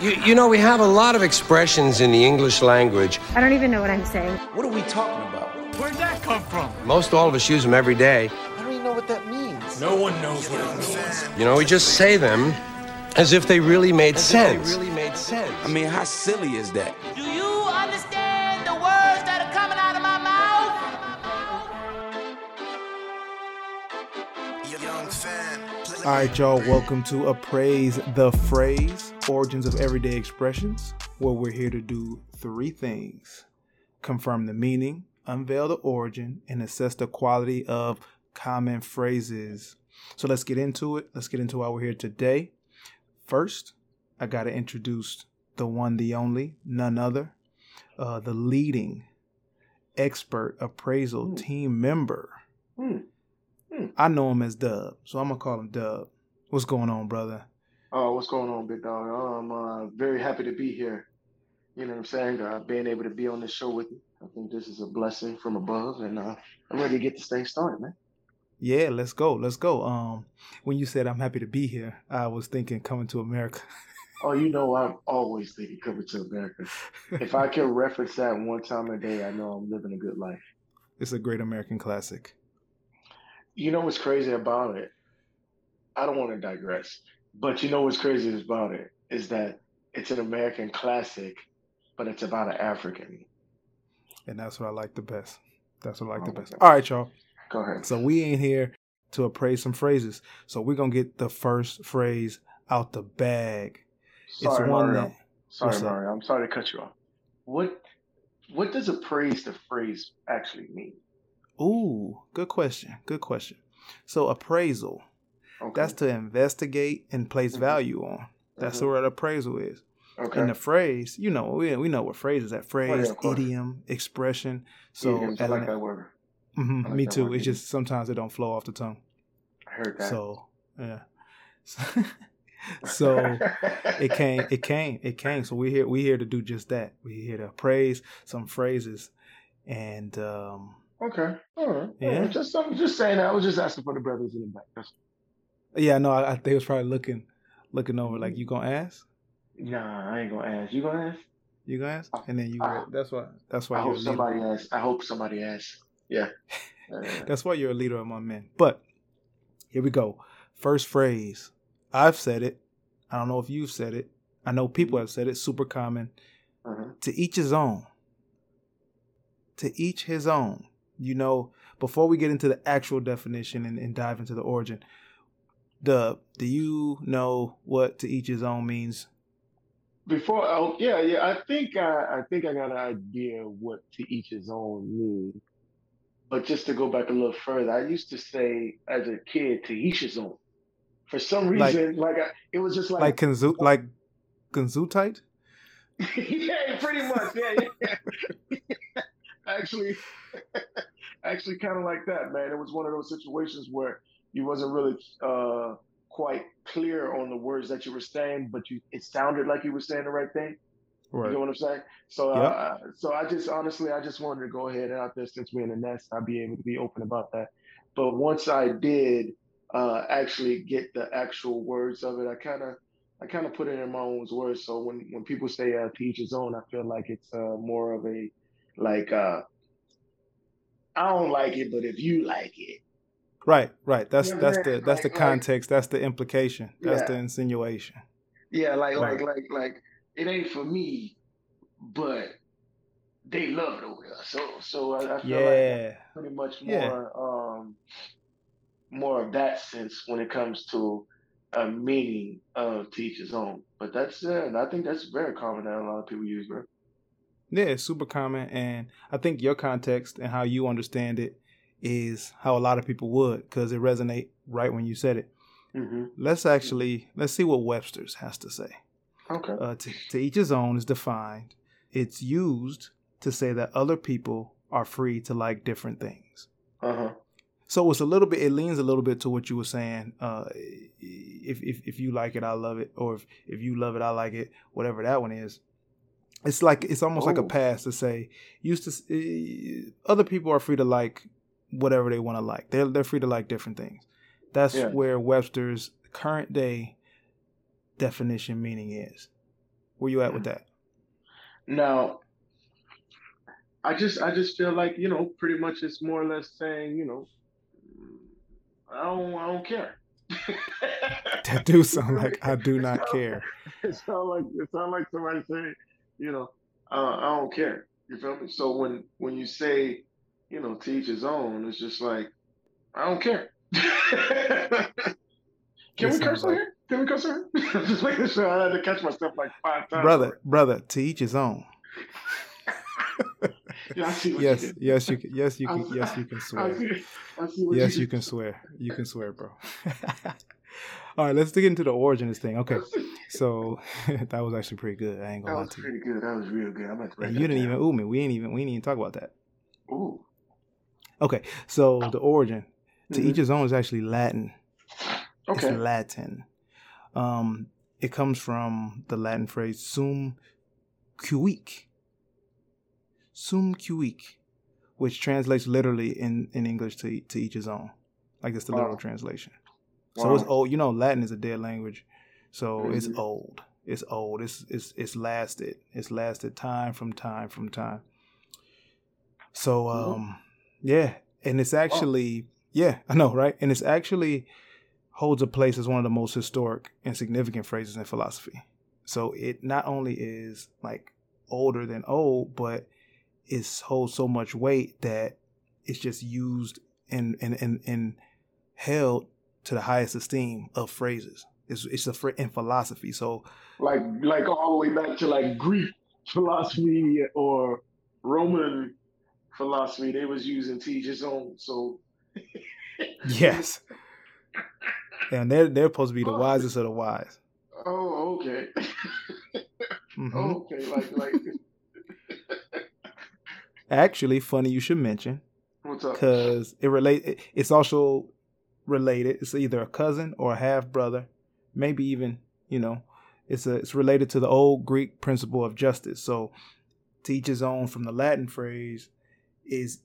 You, you know, we have a lot of expressions in the English language. I don't even know what I'm saying. What are we talking about? Where'd that come from? Most all of us use them every day. I don't even know what that means. No one knows what it means. You know, we just say them as if they really made sense. If they really made sense. I mean, how silly is that? Do you understand the words that are coming out of my mouth? All right, y'all, welcome to Appraise the Phrase Origins of Everyday Expressions, where we're here to do three things confirm the meaning, unveil the origin, and assess the quality of common phrases. So let's get into it. Let's get into why we're here today. First, I got to introduce the one, the only, none other, uh, the leading expert appraisal hmm. team member. Hmm. Hmm. I know him as Dub, so I'm gonna call him Dub. What's going on, brother? Oh, what's going on, big dog? I'm uh, very happy to be here. You know what I'm saying? Uh, being able to be on this show with you. I think this is a blessing from above, and uh, I'm ready to get this thing started, man. Yeah, let's go. Let's go. Um, when you said I'm happy to be here, I was thinking coming to America. Oh, you know, I'm always thinking coming to America. If I can reference that one time a day, I know I'm living a good life. it's a great American classic. You know what's crazy about it? I don't want to digress, but you know what's crazy about it is that it's an American classic, but it's about an African. And that's what I like the best. That's what I like the Oh, best. okay. All right, y'all. Go ahead. So we ain't here to appraise some phrases. So we're gonna get the first phrase out the bag. Sorry, it's one Mario. that Sorry? Mario. I'm sorry to cut you off. What what does appraise the phrase actually mean? Ooh, good question. Good question. So appraisal. Okay. That's to investigate and place Mhm. value on. That's Mhm. what appraisal is. okay. And the phrase, you know, we, we know what phrases that phrase, of course. idiom, expression. So Idioms, I like that word. Mhm, I like me that too. word, It's just sometimes it don't flow off the tongue. I heard that. So yeah. so it came it came it came. So we here we here to do just that. We here to praise some phrases and um okay. All right. Yeah. Yeah. Just I'm just saying. That. I was just asking for the brothers in the back. That's, yeah, no, I, I think it was probably looking looking over like you gonna ask? nah, I ain't gonna ask. You gonna ask? You gonna ask? And then you I- that's why that's why I hope leader. somebody asks. I hope somebody asks. Yeah. That's why you're a leader among men. But here we go. First phrase. I've said it. I don't know if you've said it. I know people have said it. Super common. uh-huh. To each his own. To each his own. You know, before we get into the actual definition and, and dive into the origin, the do you know what to each his own means? Before, oh yeah, yeah. I think I, I think I got an idea what to each his own means. But just to go back a little further, I used to say as a kid to each his own. For some Like- reason, like, I, it was just like, Like Kanzu like Kanzutite? yeah, pretty much, yeah, yeah. actually, actually, kind of like that, man. It was one of those situations where you wasn't really uh, quite clear on the words that you were saying, but you it sounded like you were saying the right thing. You know what I'm saying? So, Yep. uh, so I just honestly, I just wanted to go ahead and out there since we're in the nest, I'd be able to be open about that. But once I did uh, actually get the actual words of it, I kind of, I kind of put it in my own words. So when when people say uh, to each his own, I feel like it's uh, more of a like uh, I don't like it, but if you like it, Right, right. That's You know what I'm that's the that's the Like- like- context. That's the implication. That's Yeah. the insinuation. yeah, like Right. like like like it ain't for me, but they love it over there. So so I, I feel like pretty much Yeah. more um more of that sense when it comes to a meaning of teach his own. But that's uh, and I think that's very common that a lot of people use, bro. Yeah, it's super common, and I think your context and how you understand it is how a lot of people would, because it resonate right when you said it. hmm Let's actually let's see what Webster's has to say. Okay. Uh, to, to each his own is defined. It's used to say that other people are free to like different things. Uh huh. So it's a little bit. It leans a little bit to what you were saying. Uh, if if if you like it, I love it, or if if you love it, I like it. Whatever that one is. It's like it's almost like a Ooh. pass to say used to. eh, Other people are free to like whatever they want to like. They're they're free to like different things. That's Yeah. where Webster's current day definition meaning is. Where you at with that? Now, I just I just feel like you know pretty much it's more or less saying you know I don't I don't care. that do sound like I do not care. It sound like it sound like somebody saying you know uh, I don't care. You feel me? So when when you say you know teach his own, it's just like I don't care. Can we curse like- here? Can we curse on here? just making sure I had to catch myself like five times. Brother, brother, to each his own. Yeah, Yes, you yes, you can. Yes, you can. Yes, you can swear. see, I see Yes, you you can swear. You can swear, bro. All right, let's dig into the origin of this thing. Okay, so that was actually pretty good. I ain't gonna lie was to you. pretty good. That was real good. I'm about to that you didn't down. even ooh me. We ain't even. We didn't even talk about that. Ooh. Okay, so the origin to Mhm. each his own is actually Latin. Okay. It's Latin. Um, it comes from the Latin phrase "sum cuique," "sum cuique," which translates literally in, in English to to each his own. Like it's the literal Wow. translation. So it's old. You know, Latin is a dead language, so it's Mhm. old. It's old. It's it's it's lasted. It's lasted time from time from time. So Mhm. um, yeah, and it's oh. actually yeah, I know, right? And it's actually holds a place as one of the most historic and significant phrases in philosophy. So it not only is like older than old, but it holds so much weight that it's just used and and and, and held to the highest esteem of phrases. It's it's a phr- in philosophy. So Like like all the way back to like Greek philosophy or Roman philosophy, they was using to each his own. So yes, and they're they're supposed to be the wisest of the wise. oh okay. Mhm. okay, like like Actually, funny you should mention what's up? because it relate. it- It's also related. It's either a cousin or a half brother, maybe even you know. It's a it's related to the old Greek principle of justice. So, to each his own from the Latin phrase is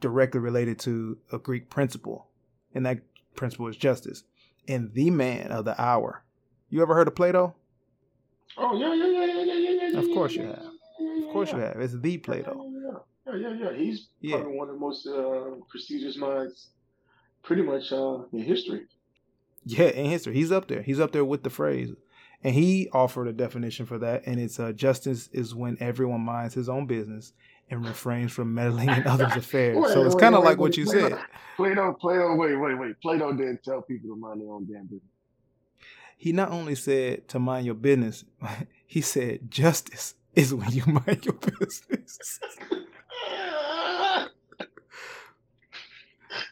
directly related to a Greek principle, and that principle is justice. And the man of the hour. You ever heard of Plato? Oh yeah, yeah, yeah, yeah, yeah, yeah, yeah. Of course yeah, you have. yeah, Of course you have. It's the Plato. Yeah, yeah, yeah, yeah. He's Yeah. probably one of the most uh, prestigious minds, pretty much uh, in history. Yeah, in history, he's up there. He's up there with the phrase, and he offered a definition for that. And it's uh, justice is when everyone minds his own business and refrains from meddling in others' affairs. Wait, so it's kind of wait, like what you Plato- said. Plato, Plato, wait, wait, wait. Plato didn't tell people to mind their own damn business. He not only said to mind your business, he said justice is when you mind your business.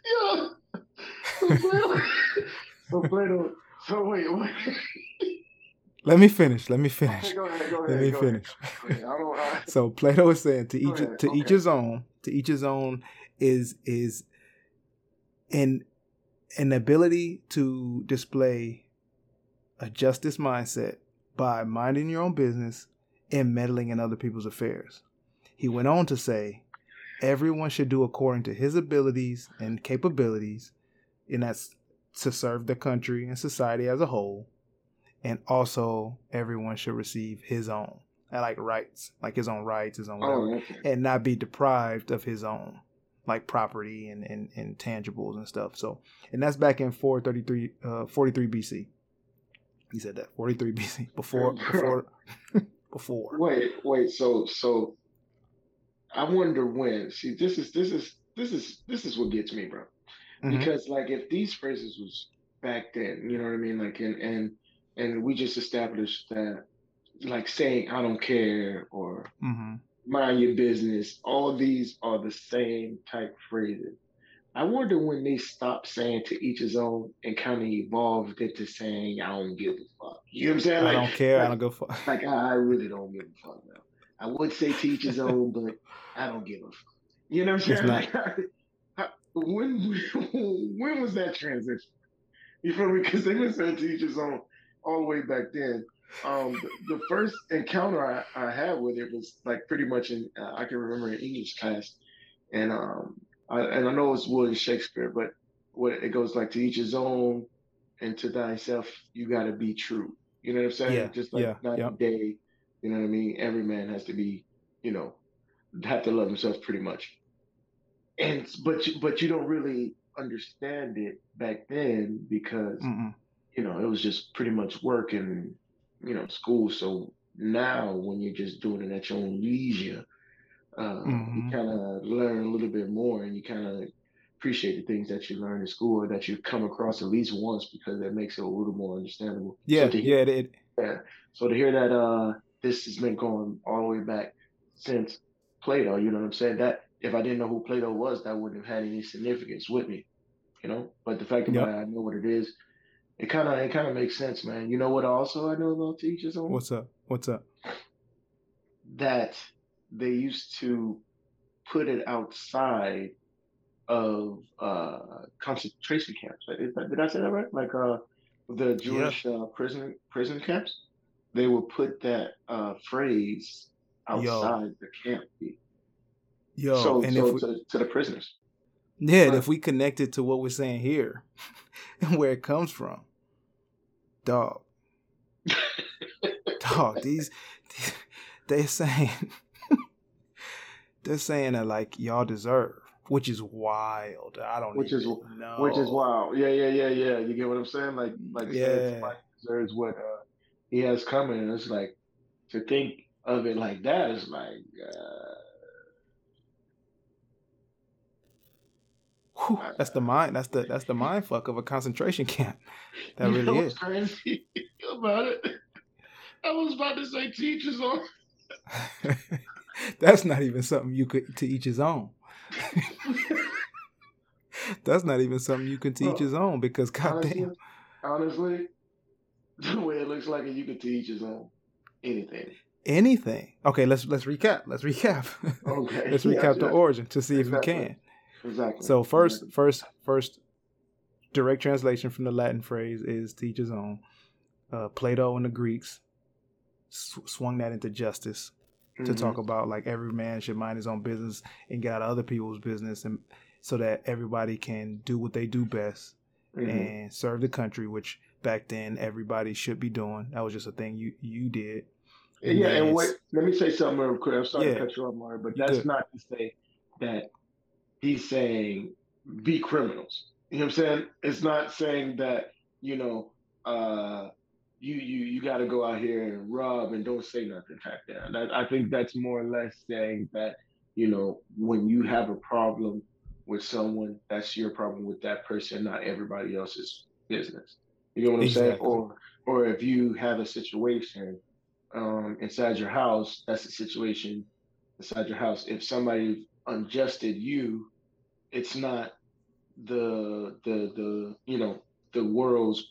Yo, so Plato, so Plato, so wait, wait. Let me finish. Let me finish. Go ahead, go ahead. Let me finish. I So Plato is saying to each ahead, to each his own, to each his own is is an an ability to display a justice mindset by minding your own business and meddling in other people's affairs. He went on to say, everyone should do according to his abilities and capabilities, and that's to serve the country and society as a whole. And also, everyone should receive his own, and like rights, like his own rights, his own whatever, oh, okay. and not be deprived of his own, like property and, and, and tangibles and stuff. So, and that's back in 433, uh, 43 BC. He said that 43 BC before before before. Wait, wait. So, so I wonder when. See, this is this is this is this is what gets me, bro. Mhm. Because like, if these phrases was back then, you know what I mean? Like, and and and we just established that, like, saying "I don't care" or Mhm. "mind your business," all these are the same type phrases. I wonder when they stopped saying to each his own and kind of evolved into saying "I don't give a fuck." You know what I'm saying? I don't care. I don't go for. like I I really don't give a fuck now. I would say teach his own, but I don't give a fuck. You know what I'm saying? Like, when when was that transition? You feel me? Because they've been saying teach his own all the way back then. Um, the, the first encounter I, I had with it was like pretty much in uh, I can remember in English class, and um, I, and I know it's William Shakespeare, but what it goes like to each his own, and to thyself you got to be true. You know what I'm saying? Yeah, Just like yeah, night yeah. day, You know what I mean? Every man has to be, you know, have to love himself pretty much. And but you, but you don't really understand it back then because Mm-mm. You know it was just pretty much work and you know school. So now when you're just doing it at your own leisure, uh, Mhm. you kind of learn a little bit more and you kind of appreciate the things that you learn in school or that you come across at least once because that makes it a little more understandable. Yeah, so hear, yeah, it, it, So to hear that uh, this has been going all the way back since Plato, you know what I'm saying? That if I didn't know who Plato was, that wouldn't have had any significance with me, you know. But the fact Yep. I know what it is. It kind of it kind of makes sense, man. You know what? Also, I know about teachers on what's up? What's up? that they used to put it outside of uh, concentration camps. That- Did I say that right? Like uh, the Jewish uh, prison prison camps, they would put that uh, phrase outside the camp. Yo, so and so if we, to, to the prisoners. Yeah, right. if we connect it to what we're saying here and where it comes from, dog, dog, these, these they're saying they're saying that like y'all deserve, which is wild. I don't Which is- know. Which is wild. Yeah, yeah, yeah, yeah. You get what I'm saying? Like, like you said, Yeah. somebody deserves what uh, he has coming, and it's like to think of it like that is like, uh, Whew, that's the mind. That's the that's the mind fuck of a concentration camp. That you really is. crazy about it? I was about to say teachers on. That's not even something you could to each his own. That's not even something you can teach Well, his own because goddamn, honestly, the way it looks like it, you could teach his own anything. anything. Okay, let's let's recap. Let's recap. Okay. let's Yeah, recap the yeah. origin to see if we can. Exactly. So first, Exactly. first, first, direct translation from the Latin phrase is "teach his own." Uh, Plato and the Greeks sw- swung that into justice to Mhm. talk about like every man should mind his own business and get out of other people's business, and so that everybody can do what they do best Mhm. and serve the country, which back then everybody should be doing. That was just a thing you you did. Yeah, and wait, let me say something real quick. I'm sorry Yeah. to cut you off, Mario, but that's good. not to say that he's saying be criminals. You know what I'm saying? It's not saying that, you know, uh you you you gotta go out here and rob and don't say nothing back. That, I think that's more or less saying that, you know, when you have a problem with someone, that's your problem with that person, not everybody else's business. You know what I'm saying? Or or if you have a situation um, inside your house, that's a situation inside your house. If somebody unjusted you, it's not the the the you know the world's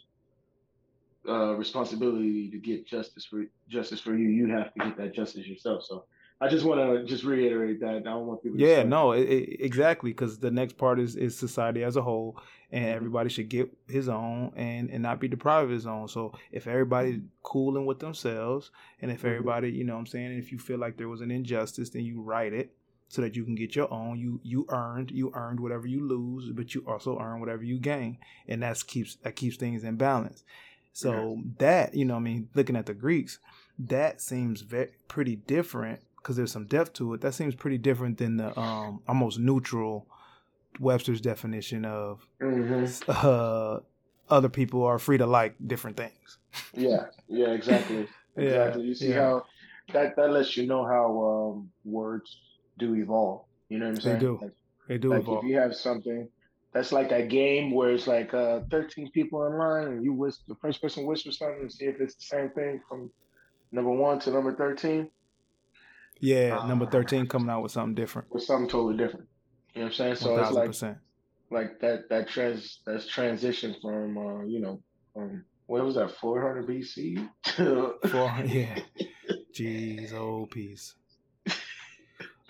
uh, responsibility to get justice for justice for you. You have to get that justice yourself. So I just want to just reiterate that. I don't want people. Yeah, no, it, it, exactly. Because the next part is is society as a whole, and everybody should get his own and and not be deprived of his own. So if everybody cooling with themselves, and if Mhm. everybody, you know, what I'm saying, if you feel like there was an injustice, then you write it so that you can get your own. You you earned you earned whatever you lose, but you also earn whatever you gain, and that's keeps that keeps things in balance. So that you know, I mean, looking at the Greeks, that seems very pretty different because there's some depth to it. That seems pretty different than the um almost neutral Webster's definition of Mhm. uh other people are free to like different things. Yeah. Yeah. Exactly. Yeah, Exactly. You see yeah. how that that lets you know how um, words do evolve. You know what I'm saying? They do. Like, They do like evolve. if you have something that's like that game where it's like uh 13 people online and you whisper the first person whispers something and see if it's the same thing from number one to number 13 yeah, uh, number thirteen coming out with something different. With something totally different. You know what I'm saying? So One it's like like that that trans that's transition from uh, you know from what was that 400 BC to Four, yeah. Jeez, old piece.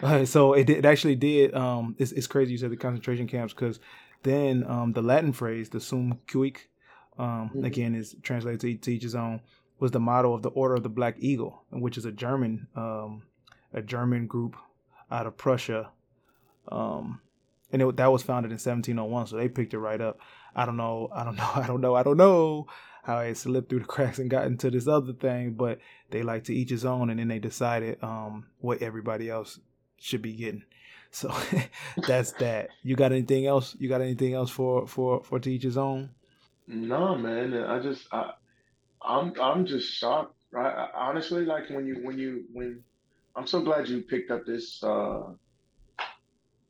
Uh, so it, it actually did. Um, it's, it's crazy you said the concentration camps because then um, the Latin phrase, the sum cuique, um, Mhm. again is translated to, to each his own, was the motto of the Order of the Black Eagle, which is a German um, a German group out of Prussia, um, and it, that was founded in 1701. So they picked it right up. I don't know. I don't know. I don't know. I don't know. how it slipped through the cracks and got into this other thing, but they like to each his own, and then they decided um, what everybody else should be getting. So that's that. You got anything else? You got anything else for for for to each his own? No, man. I just I I'm I'm just shocked. Right? Honestly, like when you when you when I'm so glad you picked up this uh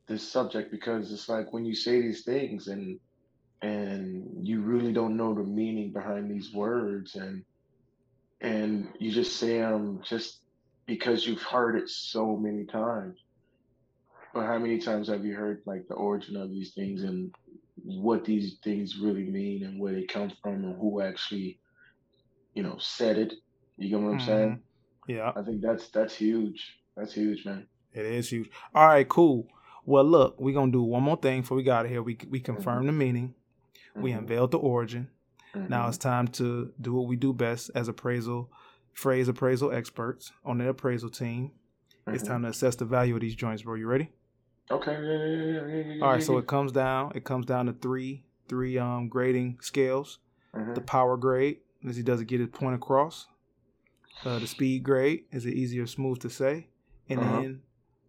this subject because it's like when you say these things and and you really don't know the meaning behind these words and and you just say them just because you've heard it so many times but how many times have you heard like the origin of these things and what these things really mean and where they come from and who actually you know said it you get what i'm mm-hmm. saying yeah i think that's that's huge that's huge man it is huge all right cool well look we're gonna do one more thing before we got out of here we, we confirm mm-hmm. the meaning we mm-hmm. unveiled the origin. Mm-hmm. Now it's time to do what we do best as appraisal, phrase appraisal experts on the appraisal team. Mm-hmm. It's time to assess the value of these joints, bro. You ready? Okay. All right. So it comes down. It comes down to three three um grading scales. Mm-hmm. The power grade is he does it get his point across. Uh, the speed grade is it easy or smooth to say, and uh-huh. then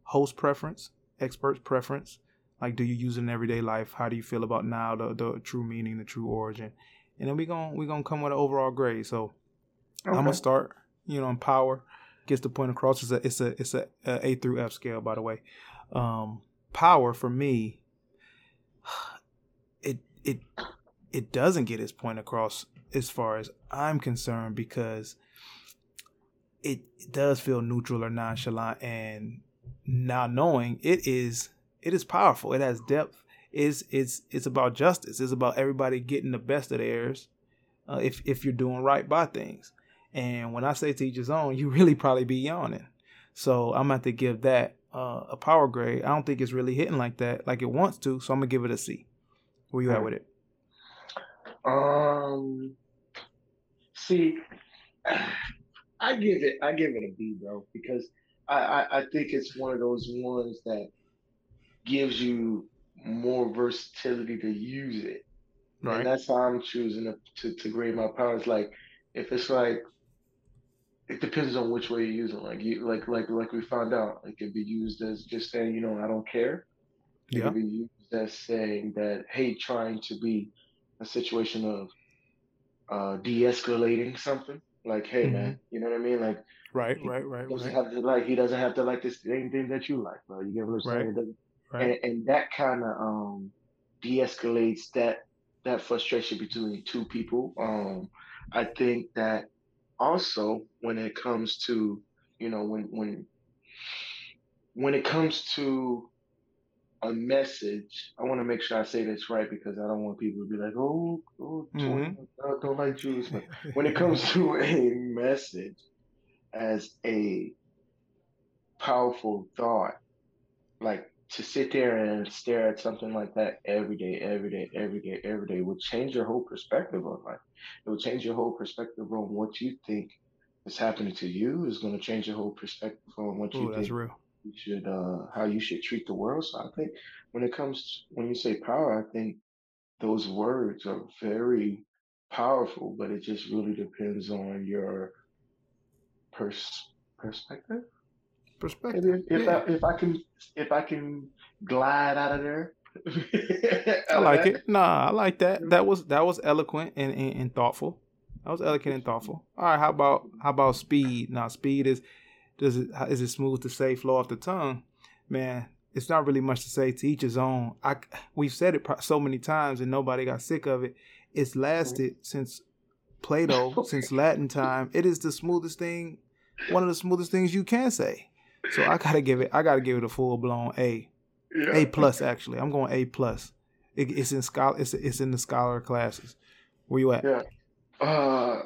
host preference, expert's preference, like, do you use it in everyday life? How do you feel about now the, the true meaning, the true origin? And then we gonna we gonna come with an overall grade. So okay. I'm gonna start, you know, in power. Gets the point across. It's a it's a it's a, a A through F scale, by the way. Um, power for me, it it it doesn't get its point across as far as I'm concerned because it does feel neutral or nonchalant and not knowing it is it is powerful. It has depth. It's it's it's about justice. It's about everybody getting the best of theirs. Uh, if if you're doing right by things, and when I say to each his own, you really probably be yawning. So I'm going to give that uh, a power grade. I don't think it's really hitting like that, like it wants to. So I'm gonna give it a C. Where you at with it? Um, see, I give it I give it a B, bro, because I, I, I think it's one of those ones that gives you more versatility to use it. Right. And that's how I'm choosing to, to, to grade my powers. Like if it's like it depends on which way you use it. Like you like like like we found out, it can be used as just saying, you know, I don't care. It yeah. can be used as saying that, hey, trying to be a situation of uh de-escalating something. Like, hey mm-hmm. man, you know what I mean? Like Right, right, right. Doesn't right. have to like he doesn't have to like the same thing that you like, bro. You get what I'm saying? Right. Right. And, and that kind of um, de-escalates that that frustration between two people. Um, I think that also when it comes to you know when when when it comes to a message, I want to make sure I say this right because I don't want people to be like, oh, oh mm-hmm. I don't like Jews. But when it comes to a message as a powerful thought, like to sit there and stare at something like that every day, every day, every day, every day would change your whole perspective on life. It would change your whole perspective on what you think is happening to you. Is going to change your whole perspective on what you Ooh, think real. you should, uh, how you should treat the world. So I think when it comes, to, when you say power, I think those words are very powerful, but it just really depends on your pers- perspective perspective. If, yeah. I, if I can if I can glide out of there. I like it. Nah, I like that. That was that was eloquent and, and, and, thoughtful. That was eloquent and thoughtful. All right, how about how about speed? Now, speed is does it is it smooth to say, flow off the tongue? Man, it's not really much to say. To each his own. I we've said it so many times and nobody got sick of it. It's lasted since Plato, since Latin time. It is the smoothest thing, one of the smoothest things you can say. So I gotta give it. I gotta give it a full blown A. Yeah. A plus actually. I'm going A plus. It, it's in scholar. It's it's in the scholar classes. Where you at? Yeah. Uh.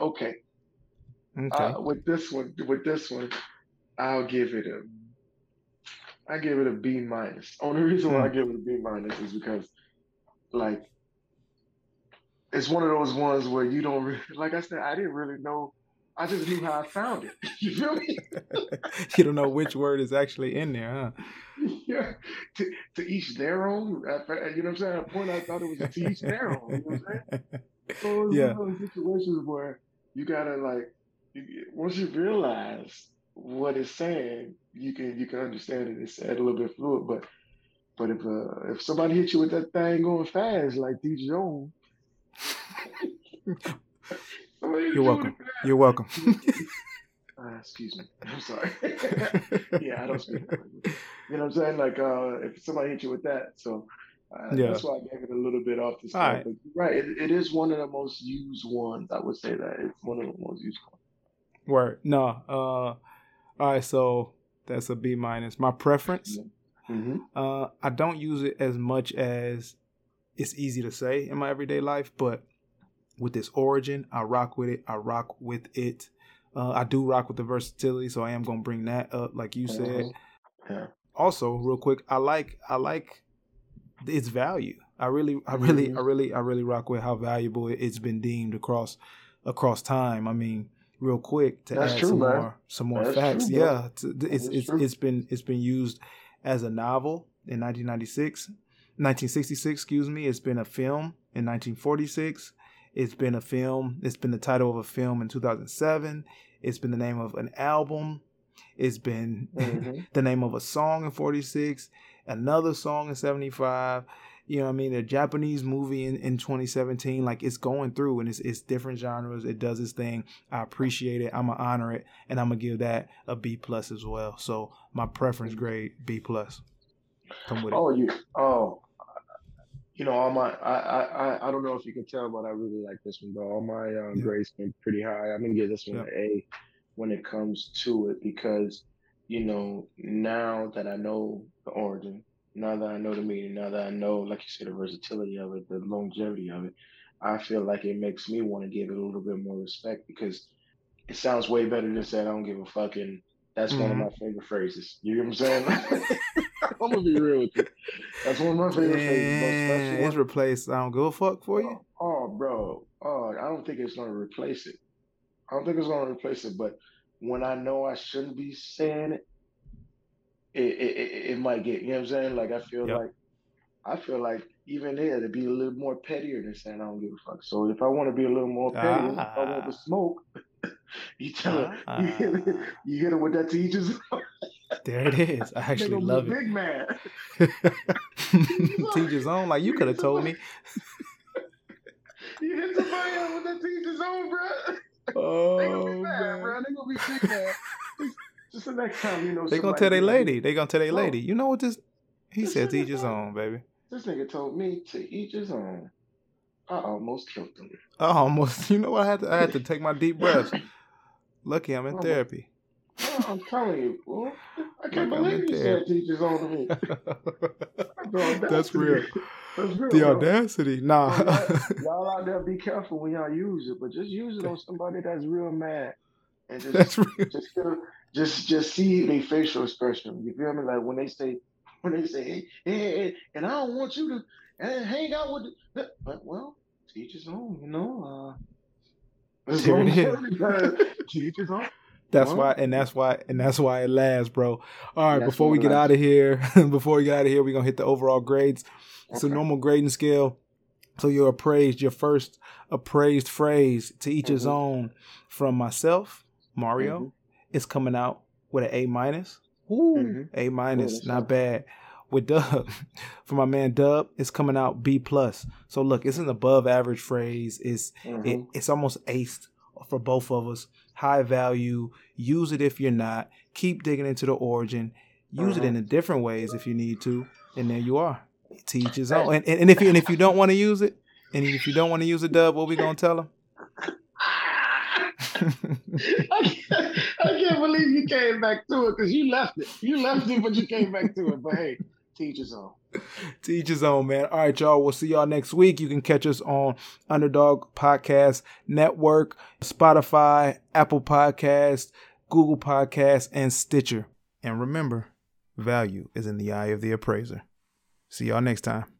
Okay. Okay. Uh, with this one, with this one, I'll give it a. I give it a B minus. Only reason why I hmm. give it a B minus is because, like, it's one of those ones where you don't really, like I said, I didn't really know I just knew how I found it. You feel me? you don't know which word is actually in there, huh? Yeah. To, to each their own. You know what I'm saying? At a point, I thought it was to each their own. You know what I'm saying? So Yeah. one of those situations where you gotta like, you, once you realize what it's saying, you can you can understand it. It's said a little bit fluid, but but if uh, if somebody hits you with that thing going fast like DJ Jones, You're welcome. You're welcome. Uh, excuse me. I'm sorry. yeah, I don't speak. that language. You know what I'm saying? Like, uh, if somebody hit you with that, so uh, Yeah. that's why I gave it a little bit off the start. right. Right, it, it is one of the most used ones. I would say that it's one of the most used ones. Word. No. Uh all right, so that's a B minus. My preference, Mm-hmm. uh, I don't use it as much as it's easy to say in my everyday life, but with this origin, I rock with it. I rock with it. Uh, I do rock with the versatility, so I am gonna bring that up, like you said. Mhm. Yeah. Also, real quick, I like I like its value. I really, I really, Mhm. I really, I really rock with how valuable it- it's been deemed across across time. I mean, real quick to That's add true, some man. more some more That's facts. true, yeah, to, it's it's it's been it's been used as a novel in 1996, 1966. Excuse me. It's been a film in 1946. It's been a film. It's been the title of a film in 2007. It's been the name of an album. It's been Mhm. the name of a song in 46, another song in 75. You know what I mean? A Japanese movie in, in 2017. Like it's going through and it's it's different genres. It does its thing. I appreciate it. I'm gonna honor it. And I'm gonna give that a B plus as well. So my preference grade B plus. Come with it. Oh, you. Oh, you know, all my. I, I. I- don't know if you can tell, but I really like this one, bro. All my um, Yeah. grades been pretty high. I'm gonna give this one Yeah. an A when it comes to it because, you know, now that I know the origin, now that I know the meaning, now that I know, like you said, the versatility of it, the longevity of it, I feel like it makes me want to give it a little bit more respect because it sounds way better than saying I don't give a fuck and that's one of Mhm. my favorite phrases. You know what I'm saying? I'm gonna be real with you. That's one of my favorite. Most it's replaced. I don't give a fuck for you. Oh, bro. Oh, I don't think it's gonna replace it. I don't think it's gonna replace it. But when I know I shouldn't be saying it, it it, it, it might get. You know what I'm saying? Like I feel Yep. like I feel like even there to be a little more pettier than saying I don't give a fuck. So if I want to be a little more petty, I want Ah. to smoke, you tell her Ah. you hit it, you hit her with that teacher's. There it is. I actually love it. Big man. Teacher's own. Like you could have told me. You hit somebody up with that teacher's own, bro. Oh, They gonna Oh be mad, bro. They gonna be big mad. Just the next time you know. They gonna tell their lady. They gonna tell their lady. You know what this? He This said, "Teach his own, baby." This nigga told me to each his own. I almost killed him. I almost. You know what? I had to. I had to take my deep breaths. Lucky I'm in Oh. therapy. Oh, I'm telling you, boy. I can't Like believe you said teach on to me. That's real. That's real. The audacity. Nah. y'all, out there, be careful when y'all use it, but just use it on somebody that's real mad, and just That's real. just just just see their facial expression. You feel me? Like when they say when they say hey hey, hey, and I don't want you to hang out with the, but well, teach on, you know. Uh, that's There what it I'm is. saying. Teach his own. That's why, and that's why, and that's why it lasts, bro. All right, That's before we get lasts. out of here, before we get out of here, we're gonna hit the overall grades. Okay. normal grading scale. So you're appraised. Your first appraised phrase to each his Mhm. own. From myself, Mario, Mhm. is coming out with an A minus. Ooh, Mhm. A minus, not bad. With Dub, for my man Dub, it's coming out B plus. So look, it's an above average phrase. It's it, Mhm. it's almost aced for both of us. High value. Use it if you're not. Keep digging into the origin. Use it Uh-huh. in a different ways if you need to. And there you are. Teach his own. And, and, and if you and if you don't want to use it, and if you don't want to use it, Dub, what we gonna tell him? I can't, I can't believe you came back to it because you left it. You left it, but you came back to it. But hey, teach his own. Teach his own, man. All right, y'all. We'll see y'all next week. You can catch us on Underdog Podcast Network, Spotify, Apple Podcast, Google Podcast, and Stitcher. And remember, value is in the eye of the appraiser. See y'all next time.